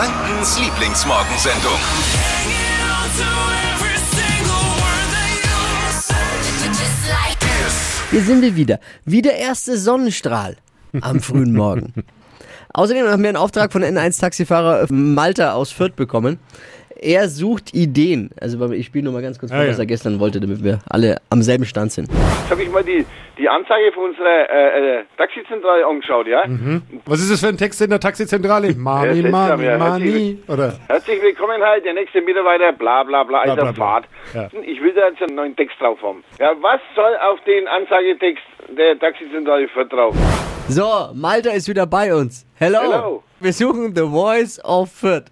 Frankens Lieblingsmorgensendung. Hier sind wir wieder. Wie der erste Sonnenstrahl am frühen Morgen. Außerdem haben wir einen Auftrag von N1-Taxifahrer Malta aus Fürth bekommen. Er sucht Ideen. Also ich spiele nur mal ganz kurz vor, Ja, ja. was er gestern wollte, damit wir alle am selben Stand sind. Jetzt habe ich mal die, die Anzeige von unserer äh, äh, Taxizentrale angeschaut, ja? Was ist das für ein Text in der Taxizentrale? Mami, Mami. Mami. Oder? Herzlich willkommen halt, der nächste Mitarbeiter, bla bla bla, ist bla, auf bla. Fahrt. Ja. Ich will da jetzt einen neuen Text drauf haben. Ja, was soll auf den Anzeigetext der Taxizentrale drauf? So, Malta ist wieder bei uns. Hello. Hello. Wir suchen The Voice of Fürth.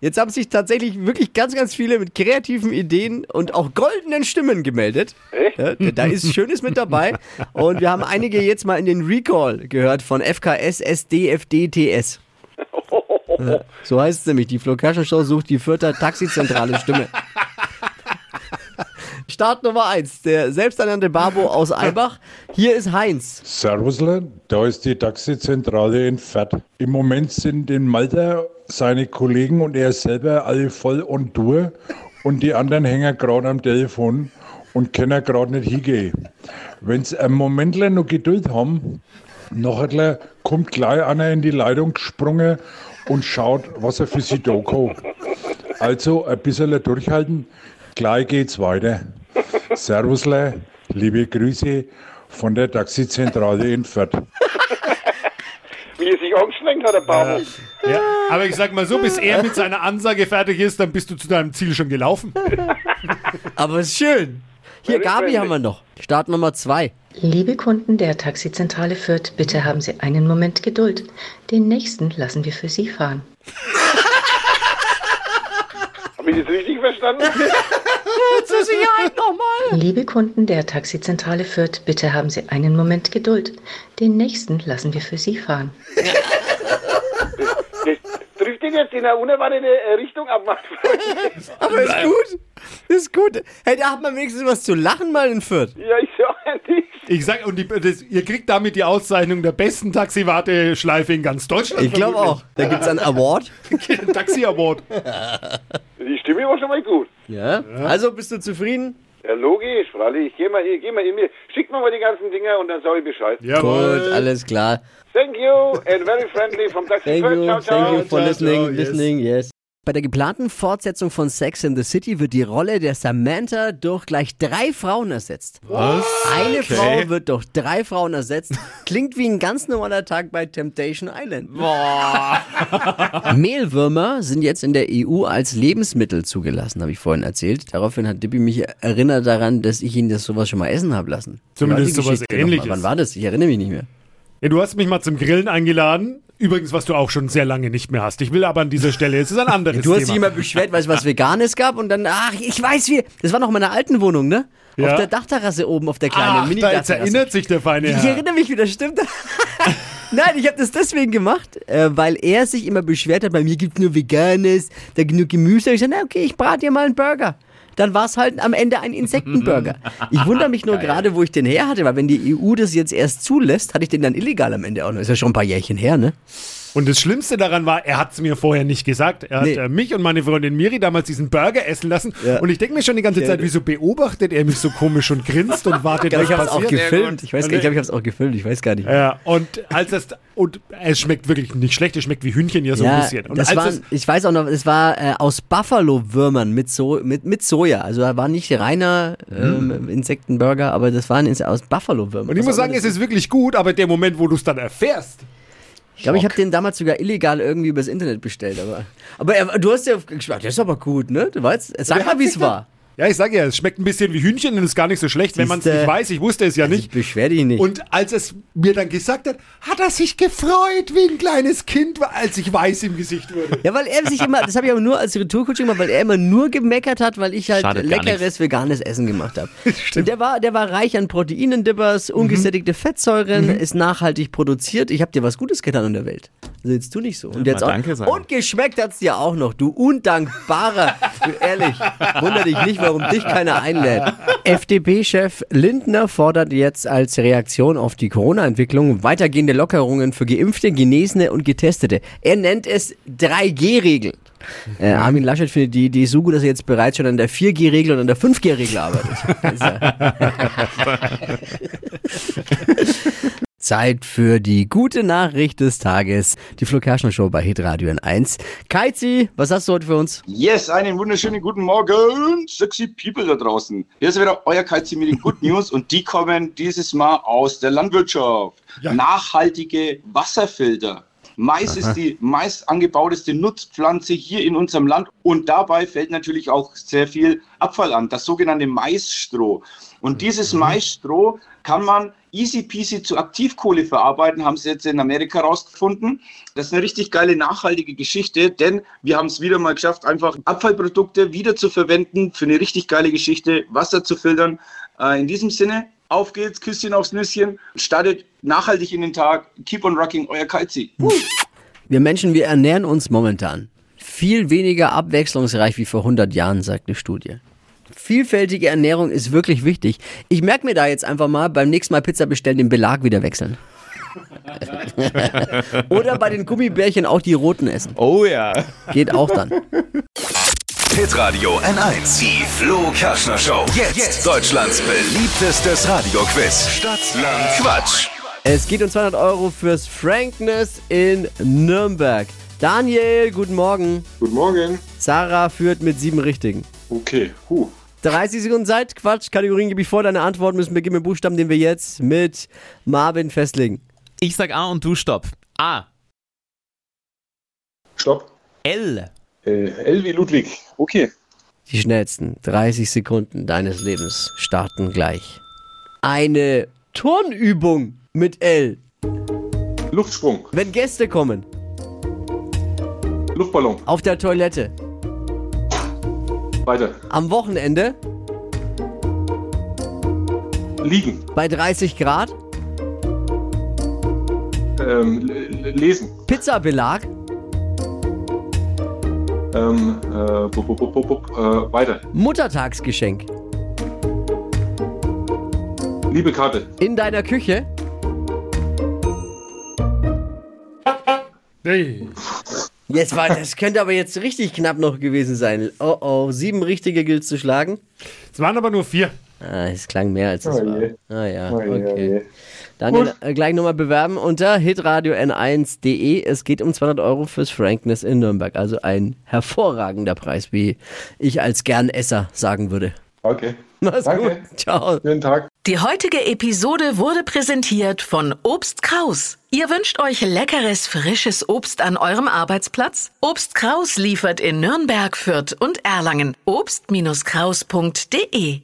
Jetzt haben sich tatsächlich wirklich ganz, ganz viele mit kreativen Ideen und auch goldenen Stimmen gemeldet. Ja, da ist Schönes mit dabei. Und wir haben einige jetzt mal in den Recall gehört von FKS, SD, FDTS. Ja, so heißt es nämlich. Die Flo Show sucht die Fürther Taxizentrale Stimme. Start Nummer 1, der selbsternannte Babo aus Eibach. Hier ist Heinz. Servusle, da ist die Taxizentrale in Fürth. Im Moment sind in Malta seine Kollegen und er selber alle voll on Tour und die anderen hängen gerade am Telefon und können gerade nicht hingehen. Wenn sie einen Moment noch Geduld haben, nachher kommt gleich einer in die Leitung gesprungen und schaut, was er für sie da kann. Also ein bisschen durchhalten, gleich geht's weiter. Servusle, liebe Grüße von der Taxizentrale in Fürth. Wie er sich angestrengt hat, der Babo. Ja. Aber ich sag mal so, bis er mit seiner Ansage fertig ist, dann bist du zu deinem Ziel schon gelaufen. Aber ist schön. Hier, Gabi haben wir noch. Start Nummer 2. Liebe Kunden der Taxizentrale Fürth, bitte haben Sie einen Moment Geduld. Den nächsten lassen wir für Sie fahren. Habe ich das richtig verstanden? Zur Sicherheit nochmal. Liebe Kunden der Taxizentrale Fürth, bitte haben Sie einen Moment Geduld. Den nächsten lassen wir für Sie fahren. Das trifft ihn jetzt in eine unerwartete äh, Richtung ab. Aber ist gut. Ist gut. Hey, da hat man wenigstens was zu lachen mal in Fürth. Ja, ich sag ja nichts. Ich sag, und die, das, ihr kriegt damit die Auszeichnung der besten Taxiwarteschleife in ganz Deutschland. Ich glaube auch. Da gibt's einen Award. Taxi Award. Stimme war schon mal gut. Ja. Also bist du zufrieden? Ja, logisch, freilich. Ich geh mal, ich geh mal in mir. Schick mir mal die ganzen Dinger und dann sag ich Bescheid. Jawohl. Gut, alles klar. Thank you and very friendly vom Taxi Thank you, Ciao, ciao. thank you for Ciao, listening, ciao, yes. listening, yes. Bei der geplanten Fortsetzung von Sex in the City wird die Rolle der Samantha durch gleich drei Frauen ersetzt. Was? Eine Okay. Frau wird durch drei Frauen ersetzt. Klingt wie ein ganz normaler Tag bei Temptation Island. Mehlwürmer sind jetzt in der EU als Lebensmittel zugelassen, habe ich vorhin erzählt. Daraufhin hat Dippi mich erinnert daran, dass ich ihn das sowas schon mal essen habe lassen. Zumindest sowas? Ähnliches. Wann war das? Ich erinnere mich nicht mehr. Ja, du hast mich mal zum Grillen eingeladen. Übrigens, was du auch schon sehr lange nicht mehr hast. Ich will aber an dieser Stelle, es ist ein anderes Du hast Thema. dich immer beschwert, weil es was Veganes gab und dann, ach, ich weiß wie, das war noch in meiner alten Wohnung, ne? Ja. Auf der Dachterrasse oben, auf der kleinen Ach, da jetzt erinnert sich der feine Ich Herr. erinnere mich wieder, stimmt. Nein, ich habe das deswegen gemacht, äh, weil er sich immer beschwert hat, bei mir gibt's nur Veganes, da genug Gemüse. Ich sagte, na okay, ich brate dir mal einen Burger. Dann war es halt am Ende ein Insektenburger. Ich wundere mich nur gerade, wo ich den her hatte, weil wenn die EU das jetzt erst zulässt, hatte ich den dann illegal am Ende auch noch. Ist ja schon ein paar Jährchen her, ne? Und das Schlimmste daran war, er hat es mir vorher nicht gesagt. Er hat Nee. äh, mich und meine Freundin Miri damals diesen Burger essen lassen. Ja. Und ich denke mir schon die ganze Ja. Zeit, wieso beobachtet er mich so komisch und grinst und wartet, was ich habe es auch passiert. gefilmt. Ich weiß gar nicht, ich glaube, ich habe es auch gefilmt. Ich weiß gar nicht. Ja, und als es und es schmeckt wirklich nicht schlecht, es schmeckt wie Hühnchen ja so ein bisschen. Und das als war, es, ich weiß auch noch, es war äh, aus Buffalo-Würmern mit, so, mit, mit Soja. Also da war nicht reiner ähm, Insektenburger, aber das waren aus Buffalo-Würmern. Hm. und ich Was muss sagen, es das ist wirklich gut, aber der Moment, wo du es dann erfährst, Ich glaube, ich habe den damals sogar illegal irgendwie übers Internet bestellt. Aber, aber er, du hast ja gesagt, das ist aber gut, ne? Du weißt, sag mal, wie es war. Ja, ich sage ja, es schmeckt ein bisschen wie Hühnchen und ist gar nicht so schlecht, wenn man es Siehste. nicht weiß. Ich wusste es ja Ich nicht. beschwer dich nicht. Und als es mir dann gesagt hat, hat er sich gefreut wie ein kleines Kind, als ich weiß im Gesicht wurde. ja, weil er sich immer, das habe ich aber nur als Retourcoaching gemacht, weil er immer nur gemeckert hat, weil ich halt Schadet leckeres veganes Essen gemacht habe. Und der war, der war reich an Proteinen, Dippers, ungesättigte Fettsäuren, ist nachhaltig produziert. Ich habe dir was Gutes getan in der Welt. Also jetzt tu nicht so. Und, Ja, jetzt auch, Danke sagen. und geschmeckt hat's dir auch noch, du undankbarer. du ehrlich, wunder dich nicht, warum dich keiner einlädt. FDP-Chef Lindner fordert jetzt als Reaktion auf die Corona-Entwicklung weitergehende Lockerungen für Geimpfte, Genesene und Getestete. Er nennt es 3G-Regel. Äh, Armin Laschet findet die Idee so gut, dass er jetzt bereits schon an der 4G-Regel und an der 5G-Regel arbeitet. Zeit für die gute Nachricht des Tages. Die Flo Kerschner Show bei Hitradio N1. Kaizi, was hast du heute für uns? Yes, einen wunderschönen guten Morgen, sexy people da draußen. Hier ist wieder euer Kalzi mit den Good News und die kommen dieses Mal aus der Landwirtschaft. Nachhaltige Wasserfilter. Mais ist die meist angebauteste Nutzpflanze hier in unserem Land und dabei fällt natürlich auch sehr viel Abfall an, das sogenannte Maisstroh. Und dieses Maisstroh kann man easy peasy zu Aktivkohle verarbeiten, haben sie jetzt in Amerika rausgefunden. Das ist eine richtig geile, nachhaltige Geschichte, denn wir haben es wieder mal geschafft, einfach Abfallprodukte wieder zu verwenden für eine richtig geile Geschichte, Wasser zu filtern. Äh, in diesem Sinne, auf geht's, Küsschen aufs Nüsschen, startet nachhaltig in den Tag, keep on rocking, euer Kalzi. Wir Menschen, wir ernähren uns momentan viel weniger abwechslungsreich wie vor 100 Jahren, sagt eine Studie. Vielfältige Ernährung ist wirklich wichtig. Ich merke mir da jetzt einfach mal, beim nächsten Mal Pizza bestellen, den Belag wieder wechseln. Oder bei den Gummibärchen auch die roten essen. Oh ja. Geht auch dann. Hitradio N1. Die Flo Kerschner Show. Jetzt, Deutschlands beliebtestes Radioquiz. Stadt, Land, Quatsch. Es geht um 200 Euro fürs Frankness in Nürnberg. Daniel, guten Morgen. Guten Morgen. Sarah führt mit sieben Richtigen. Okay, huh. 30 Sekunden Zeit, Quatsch, Kategorien gebe ich vor, deine Antworten müssen beginnen mit Buchstaben, den wir jetzt mit Marvin festlegen. Ich sag A und du stopp. A. Stopp. L. Äh, wie Ludwig. Okay. Die schnellsten 30 Sekunden deines Lebens starten gleich. Eine Turnübung mit L. Luftsprung. Wenn Gäste kommen, Luftballon. auf der Toilette, Weiter. am Wochenende, Liegen. bei 30 Grad, Ähm, lesen. Pizzabelag, Ähm, äh, bup, bup, bup, bup, bup, äh, weiter. Muttertagsgeschenk, Liebe Karte. in deiner Küche, Hey. Jetzt war, das könnte aber jetzt richtig knapp noch gewesen sein. Oh oh, sieben richtige gilt zu schlagen. Es waren aber nur vier. Ah, es klang mehr als es Oh war. je. Ah ja, Oh je, oh okay. je. Daniel, äh, gleich nochmal bewerben unter hitradio n1.de. Es geht um 200 Euro fürs Frankness in Nürnberg. Also ein hervorragender Preis, wie ich als Gernesser sagen würde. Okay. Mach's Danke. gut. Ciao. Schönen Tag. Die heutige Episode wurde präsentiert von Obst Kraus. Ihr wünscht euch leckeres, frisches Obst an eurem Arbeitsplatz? Obst Kraus liefert in Nürnberg, Fürth und Erlangen. Obst-Kraus.de